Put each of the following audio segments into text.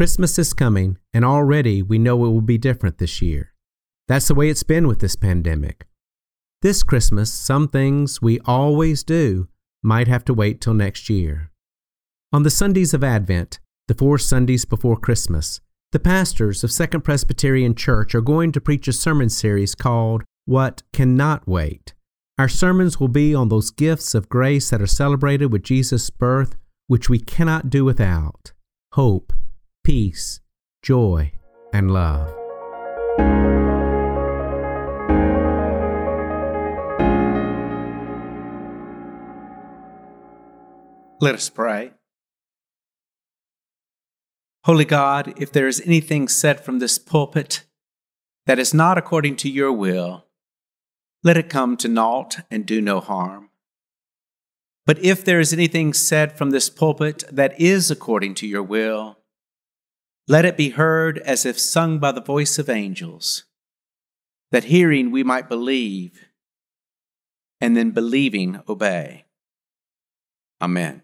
Christmas is coming, and already we know it will be different this year. That's the way it's been with this pandemic. This Christmas, some things we always do might have to wait till next year. On the Sundays of Advent, the four Sundays before Christmas, the pastors of Second Presbyterian Church are going to preach a sermon series called What Cannot Wait. Our sermons will be on those gifts of grace that are celebrated with Jesus' birth, which we cannot do without hope, peace, joy, and love. Let us pray. Holy God, if there is anything said from this pulpit that is not according to your will, let it come to naught and do no harm. But if there is anything said from this pulpit that is according to your will, let it be heard as if sung by the voice of angels, that hearing we might believe, and then believing obey. Amen.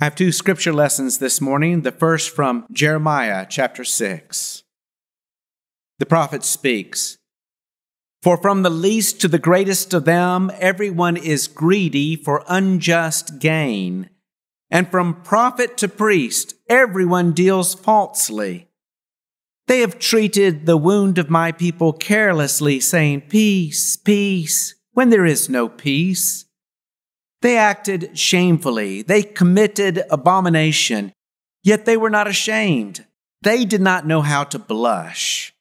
I have two scripture lessons this morning. The first from Jeremiah chapter 6. The prophet speaks For from the least to the greatest of them, everyone is greedy for unjust gain and from prophet to priest, everyone deals falsely. They have treated the wound of my people carelessly, saying, Peace, peace, when there is no peace. They acted shamefully. They committed abomination, yet they were not ashamed. They did not know how to blush.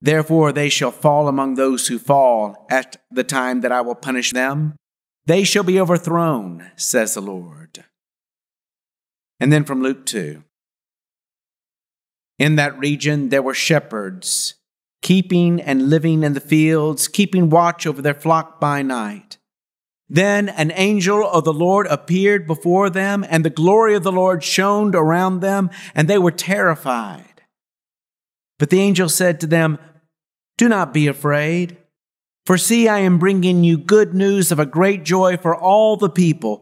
Therefore, they shall fall among those who fall at the time that I will punish them. They shall be overthrown, says the Lord. And then from Luke 2. In that region there were shepherds, keeping and living in the fields, keeping watch over their flock by night. Then an angel of the Lord appeared before them, and the glory of the Lord shone around them, and they were terrified. But the angel said to them, Do not be afraid, for see, I am bringing you good news of a great joy for all the people.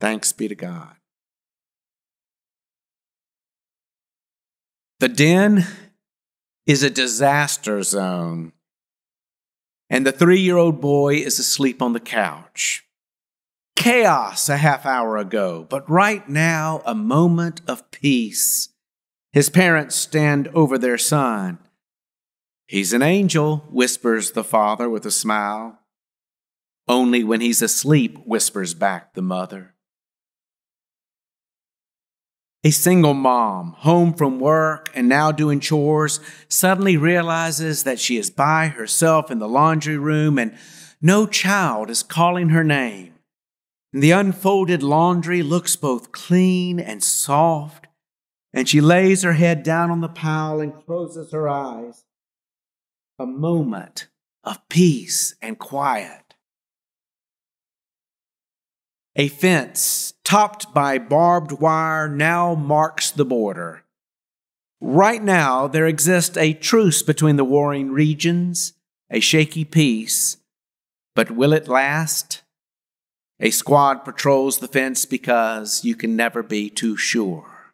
Thanks be to God. The den is a disaster zone, and the three year old boy is asleep on the couch. Chaos a half hour ago, but right now, a moment of peace. His parents stand over their son. He's an angel, whispers the father with a smile. Only when he's asleep, whispers back the mother. A single mom, home from work and now doing chores, suddenly realizes that she is by herself in the laundry room and no child is calling her name. And the unfolded laundry looks both clean and soft, and she lays her head down on the pile and closes her eyes. A moment of peace and quiet. A fence topped by barbed wire now marks the border. Right now, there exists a truce between the warring regions, a shaky peace, but will it last? A squad patrols the fence because you can never be too sure.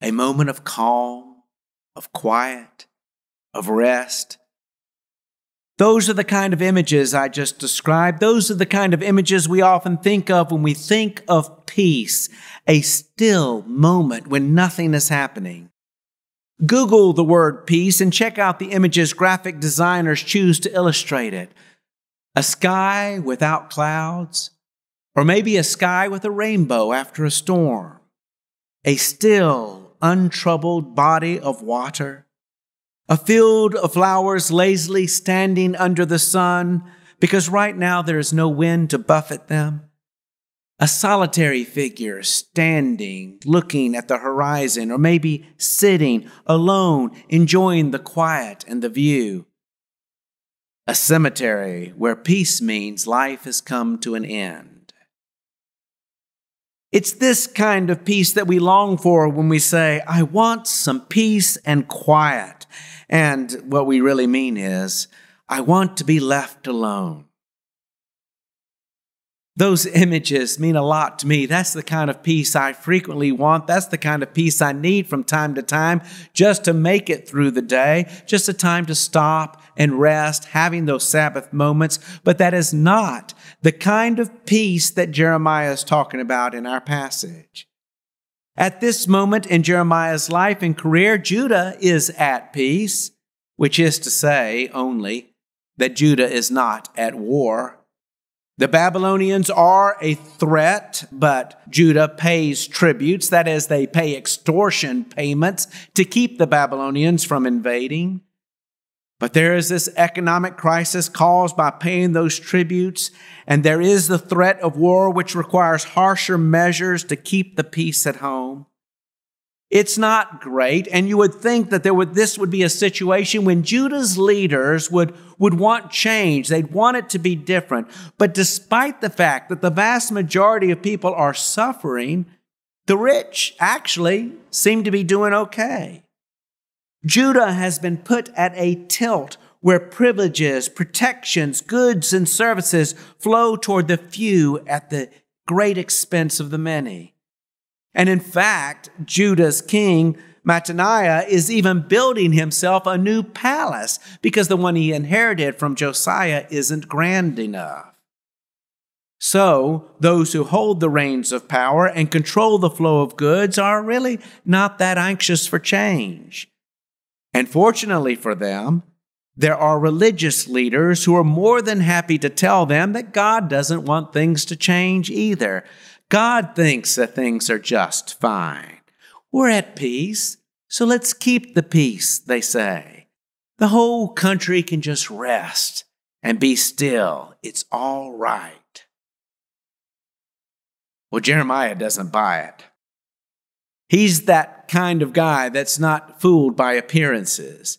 A moment of calm, of quiet, of rest, those are the kind of images I just described. Those are the kind of images we often think of when we think of peace, a still moment when nothing is happening. Google the word peace and check out the images graphic designers choose to illustrate it. A sky without clouds, or maybe a sky with a rainbow after a storm. A still, untroubled body of water a field of flowers lazily standing under the sun because right now there is no wind to buffet them, a solitary figure standing, looking at the horizon, or maybe sitting alone, enjoying the quiet and the view. A cemetery where peace means life has come to an end. It's this kind of peace that we long for when we say, I want some peace and quiet. And what we really mean is, I want to be left alone. Those images mean a lot to me. That's the kind of peace I frequently want. That's the kind of peace I need from time to time just to make it through the day, just a time to stop and rest, having those Sabbath moments. But that is not the kind of peace that Jeremiah is talking about in our passage. At this moment in Jeremiah's life and career, Judah is at peace, which is to say only that Judah is not at war. The Babylonians are a threat, but Judah pays tributes, that is, they pay extortion payments to keep the Babylonians from invading. But there is this economic crisis caused by paying those tributes, and there is the threat of war, which requires harsher measures to keep the peace at home. It's not great. And you would think that there would, this would be a situation when Judah's leaders would, would want change. They'd want it to be different. But despite the fact that the vast majority of people are suffering, the rich actually seem to be doing okay. Judah has been put at a tilt where privileges, protections, goods, and services flow toward the few at the great expense of the many. And in fact, Judah's king, Mattaniah, is even building himself a new palace because the one he inherited from Josiah isn't grand enough. So, those who hold the reins of power and control the flow of goods are really not that anxious for change. And fortunately for them, there are religious leaders who are more than happy to tell them that God doesn't want things to change either. God thinks that things are just fine. We're at peace, so let's keep the peace, they say. The whole country can just rest and be still. It's all right. Well, Jeremiah doesn't buy it. He's that kind of guy that's not fooled by appearances.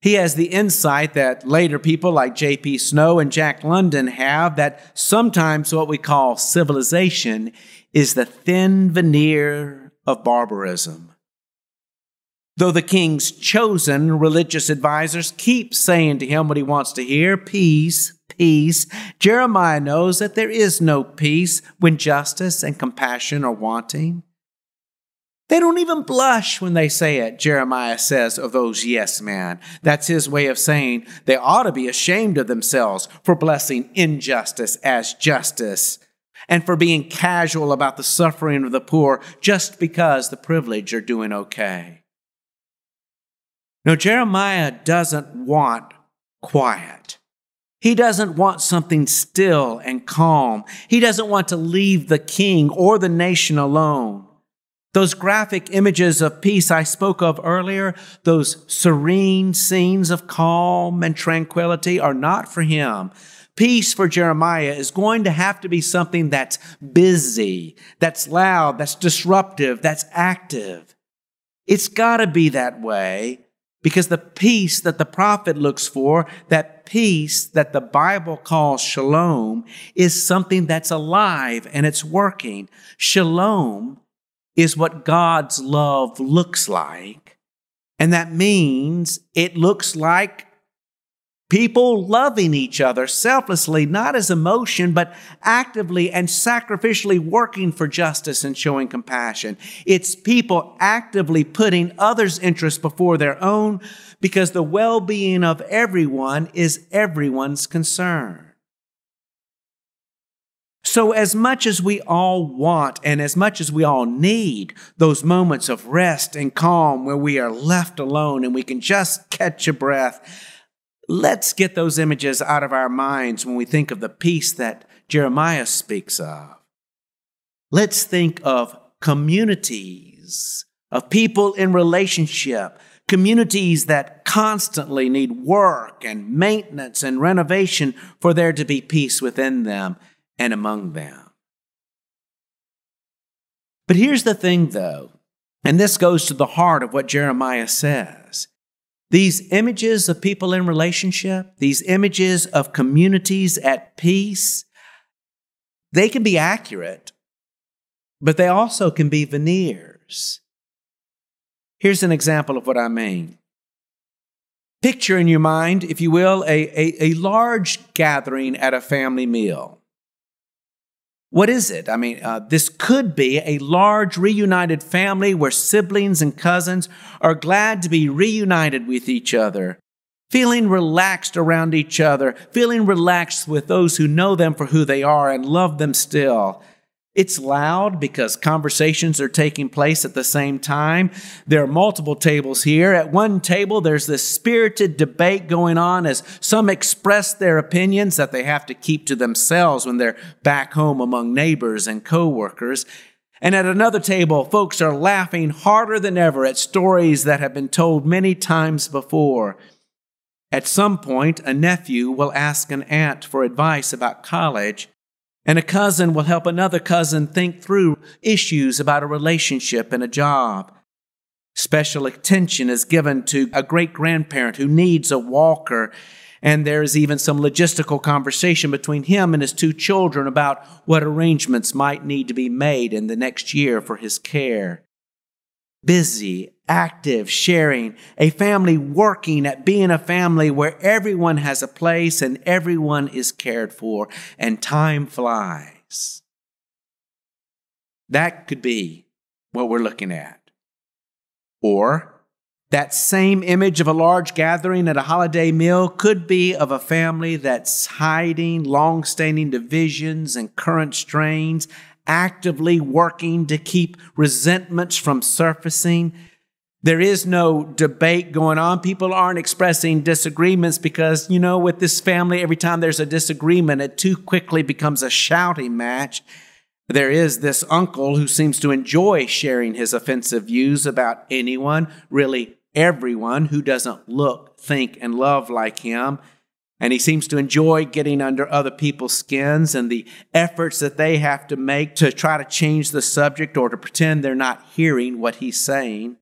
He has the insight that later people like J.P. Snow and Jack London have that sometimes what we call civilization is the thin veneer of barbarism. Though the king's chosen religious advisors keep saying to him what he wants to hear peace, peace, Jeremiah knows that there is no peace when justice and compassion are wanting. They don't even blush when they say it, Jeremiah says of those yes men. That's his way of saying they ought to be ashamed of themselves for blessing injustice as justice and for being casual about the suffering of the poor just because the privileged are doing okay. No, Jeremiah doesn't want quiet. He doesn't want something still and calm. He doesn't want to leave the king or the nation alone. Those graphic images of peace I spoke of earlier, those serene scenes of calm and tranquility are not for him. Peace for Jeremiah is going to have to be something that's busy, that's loud, that's disruptive, that's active. It's got to be that way because the peace that the prophet looks for, that peace that the Bible calls shalom, is something that's alive and it's working. Shalom is what God's love looks like. And that means it looks like people loving each other selflessly, not as emotion, but actively and sacrificially working for justice and showing compassion. It's people actively putting others' interests before their own because the well being of everyone is everyone's concern. So, as much as we all want and as much as we all need those moments of rest and calm where we are left alone and we can just catch a breath, let's get those images out of our minds when we think of the peace that Jeremiah speaks of. Let's think of communities, of people in relationship, communities that constantly need work and maintenance and renovation for there to be peace within them and among them. But here's the thing, though, and this goes to the heart of what Jeremiah says. These images of people in relationship, these images of communities at peace, they can be accurate, but they also can be veneers. Here's an example of what I mean. Picture in your mind, if you will, a, a, a large gathering at a family meal. What is it? I mean, uh, this could be a large reunited family where siblings and cousins are glad to be reunited with each other, feeling relaxed around each other, feeling relaxed with those who know them for who they are and love them still, it's loud because conversations are taking place at the same time. There are multiple tables here. At one table, there's this spirited debate going on as some express their opinions that they have to keep to themselves when they're back home among neighbors and coworkers. And at another table, folks are laughing harder than ever at stories that have been told many times before. At some point, a nephew will ask an aunt for advice about college. And a cousin will help another cousin think through issues about a relationship and a job. Special attention is given to a great grandparent who needs a walker. And there is even some logistical conversation between him and his two children about what arrangements might need to be made in the next year for his care. Busy, active, sharing, a family working at being a family where everyone has a place and everyone is cared for, and time flies. That could be what we're looking at. Or that same image of a large gathering at a holiday meal could be of a family that's hiding long standing divisions and current strains, actively working to keep resentments from surfacing there is no debate going on. People aren't expressing disagreements because, you know, with this family, every time there's a disagreement, it too quickly becomes a shouting match. There is this uncle who seems to enjoy sharing his offensive views about anyone, really everyone who doesn't look, think, and love like him. And he seems to enjoy getting under other people's skins and the efforts that they have to make to try to change the subject or to pretend they're not hearing what he's saying.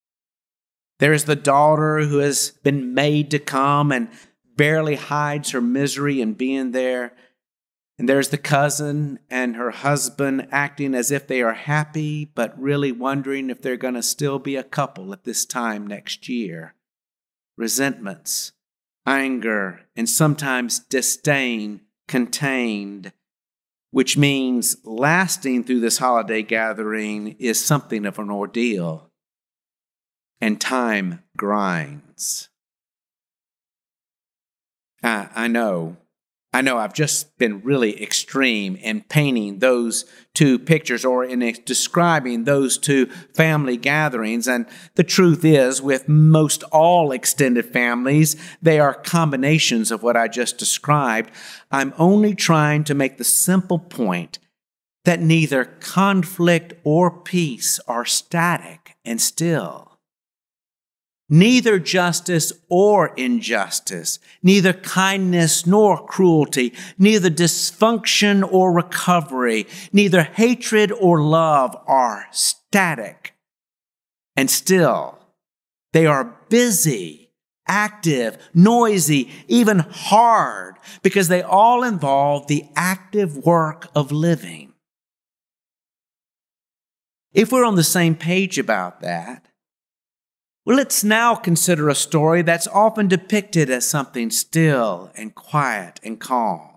There is the daughter who has been made to come and barely hides her misery in being there. And there's the cousin and her husband acting as if they are happy, but really wondering if they're going to still be a couple at this time next year. Resentments, anger, and sometimes disdain contained, which means lasting through this holiday gathering is something of an ordeal and time grinds. I, I know, I know I've just been really extreme in painting those two pictures or in describing those two family gatherings. And the truth is, with most all extended families, they are combinations of what I just described. I'm only trying to make the simple point that neither conflict or peace are static and still neither justice or injustice, neither kindness nor cruelty, neither dysfunction or recovery, neither hatred or love are static. And still, they are busy, active, noisy, even hard, because they all involve the active work of living. If we're on the same page about that, well, let's now consider a story that's often depicted as something still and quiet and calm.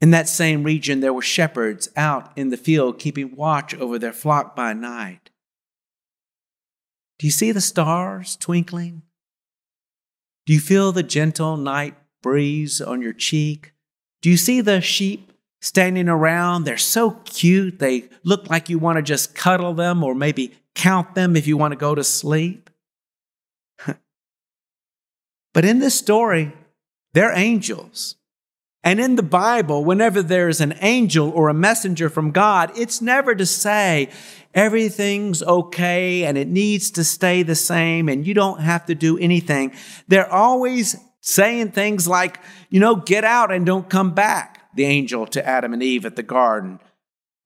In that same region, there were shepherds out in the field keeping watch over their flock by night. Do you see the stars twinkling? Do you feel the gentle night breeze on your cheek? Do you see the sheep standing around? They're so cute. They look like you want to just cuddle them or maybe count them if you want to go to sleep. but in this story, they're angels. And in the Bible, whenever there's an angel or a messenger from God, it's never to say everything's okay and it needs to stay the same and you don't have to do anything. They're always saying things like, you know, get out and don't come back, the angel to Adam and Eve at the garden.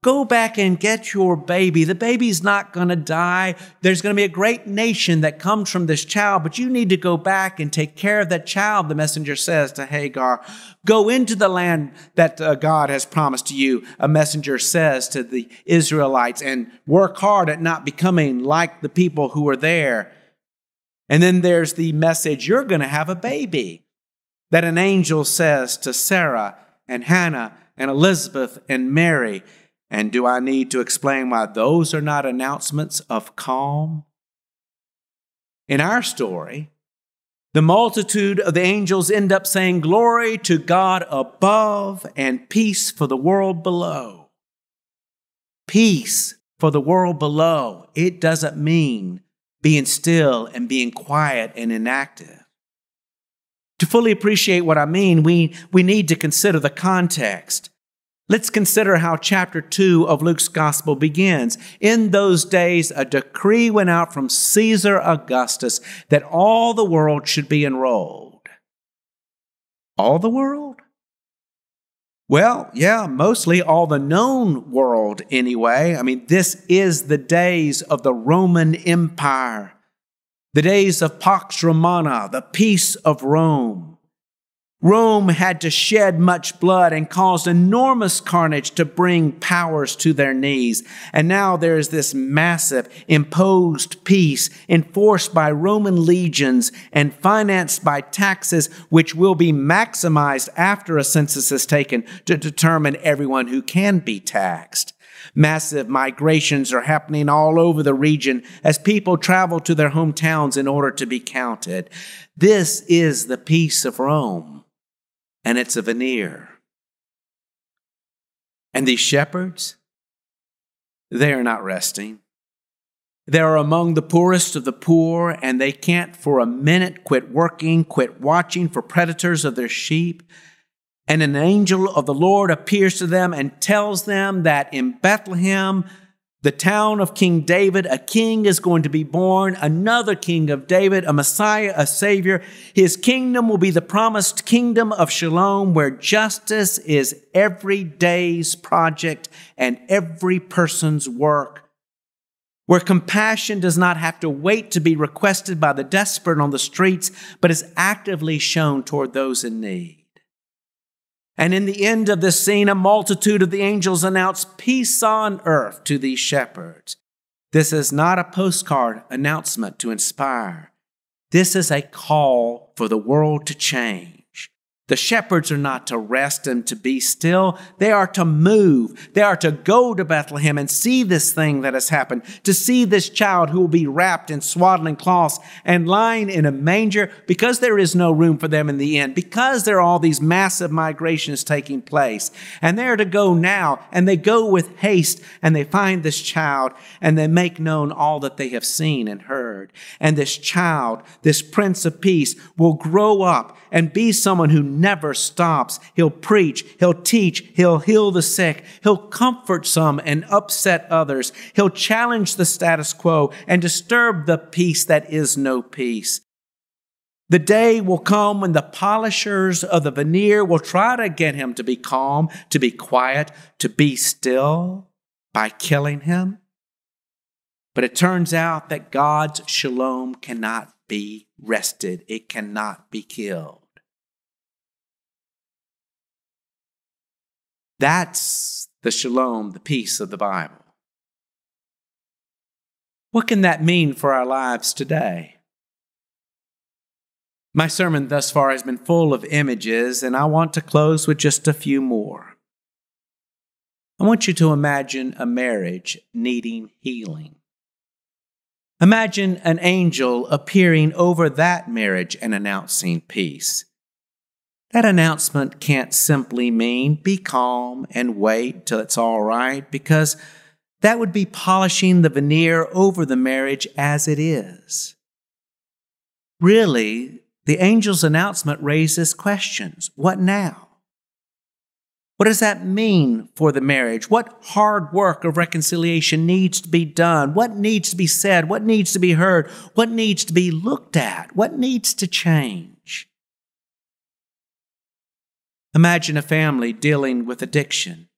Go back and get your baby. The baby's not going to die. There's going to be a great nation that comes from this child, but you need to go back and take care of that child, the messenger says to Hagar. Go into the land that uh, God has promised to you, a messenger says to the Israelites, and work hard at not becoming like the people who are there. And then there's the message you're going to have a baby that an angel says to Sarah and Hannah and Elizabeth and Mary. And do I need to explain why those are not announcements of calm? In our story, the multitude of the angels end up saying, Glory to God above and peace for the world below. Peace for the world below. It doesn't mean being still and being quiet and inactive. To fully appreciate what I mean, we, we need to consider the context. Let's consider how chapter 2 of Luke's gospel begins. In those days, a decree went out from Caesar Augustus that all the world should be enrolled. All the world? Well, yeah, mostly all the known world anyway. I mean, this is the days of the Roman Empire the days of Pax Romana, the peace of Rome. Rome had to shed much blood and caused enormous carnage to bring powers to their knees. And now there is this massive imposed peace enforced by Roman legions and financed by taxes, which will be maximized after a census is taken to determine everyone who can be taxed. Massive migrations are happening all over the region as people travel to their hometowns in order to be counted. This is the peace of Rome, and it's a veneer. And these shepherds, they are not resting. They are among the poorest of the poor, and they can't for a minute quit working, quit watching for predators of their sheep. And an angel of the Lord appears to them and tells them that in Bethlehem, the town of King David, a king is going to be born, another king of David, a Messiah, a Savior. His kingdom will be the promised kingdom of shalom, where justice is every day's project and every person's work. Where compassion does not have to wait to be requested by the desperate on the streets, but is actively shown toward those in need. And in the end of this scene, a multitude of the angels announce peace on earth to these shepherds. This is not a postcard announcement to inspire. This is a call for the world to change. The shepherds are not to rest and to be still. They are to move. They are to go to Bethlehem and see this thing that has happened, to see this child who will be wrapped in swaddling cloths and lying in a manger because there is no room for them in the inn, because there are all these massive migrations taking place. And they are to go now, and they go with haste, and they find this child, and they make known all that they have seen and heard. And this child, this Prince of Peace, will grow up and be someone who never stops. He'll preach, he'll teach, he'll heal the sick, he'll comfort some and upset others. He'll challenge the status quo and disturb the peace that is no peace. The day will come when the polishers of the veneer will try to get him to be calm, to be quiet, to be still by killing him. But it turns out that God's shalom cannot be rested, it cannot be killed. That's the shalom, the peace of the Bible. What can that mean for our lives today? My sermon thus far has been full of images, and I want to close with just a few more. I want you to imagine a marriage needing healing. Imagine an angel appearing over that marriage and announcing peace. That announcement can't simply mean be calm and wait till it's all right, because that would be polishing the veneer over the marriage as it is. Really, the angel's announcement raises questions. What now? What does that mean for the marriage? What hard work of reconciliation needs to be done? What needs to be said? What needs to be heard? What needs to be looked at? What needs to change? Imagine a family dealing with addiction.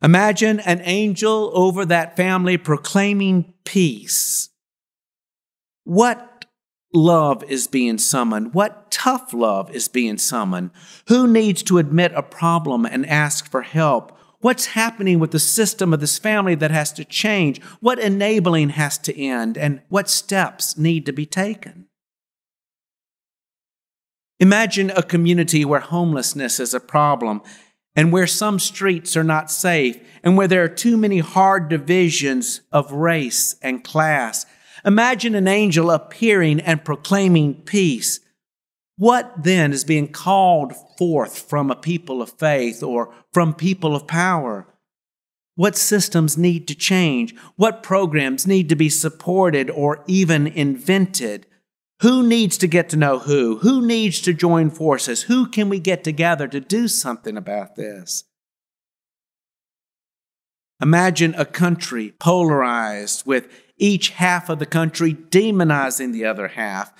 Imagine an angel over that family proclaiming peace. What love is being summoned? What tough love is being summoned? Who needs to admit a problem and ask for help? What's happening with the system of this family that has to change? What enabling has to end? And what steps need to be taken? Imagine a community where homelessness is a problem and where some streets are not safe and where there are too many hard divisions of race and class. Imagine an angel appearing and proclaiming peace. What then is being called forth from a people of faith or from people of power? What systems need to change? What programs need to be supported or even invented? Who needs to get to know who? Who needs to join forces? Who can we get together to do something about this? Imagine a country polarized with each half of the country demonizing the other half.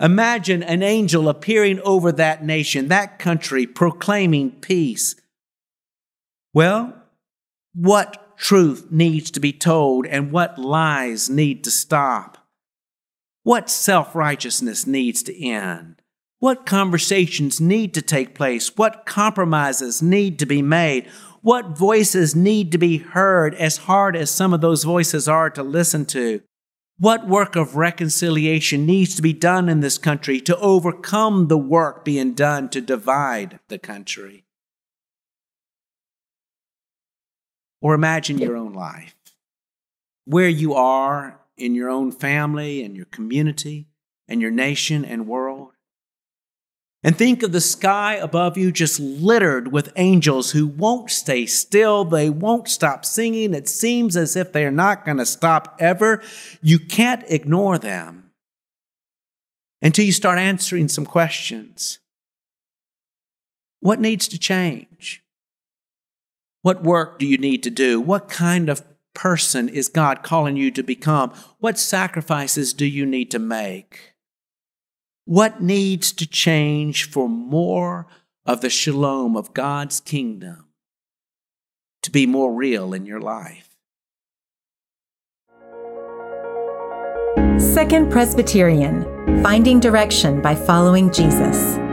Imagine an angel appearing over that nation, that country, proclaiming peace. Well, what truth needs to be told and what lies need to stop? What self righteousness needs to end? What conversations need to take place? What compromises need to be made? What voices need to be heard, as hard as some of those voices are to listen to? What work of reconciliation needs to be done in this country to overcome the work being done to divide the country? Or imagine your own life, where you are in your own family and your community and your nation and world. And think of the sky above you just littered with angels who won't stay still. They won't stop singing. It seems as if they are not going to stop ever. You can't ignore them until you start answering some questions. What needs to change? What work do you need to do? What kind of person is God calling you to become? What sacrifices do you need to make? What needs to change for more of the shalom of God's kingdom to be more real in your life? Second Presbyterian Finding Direction by Following Jesus.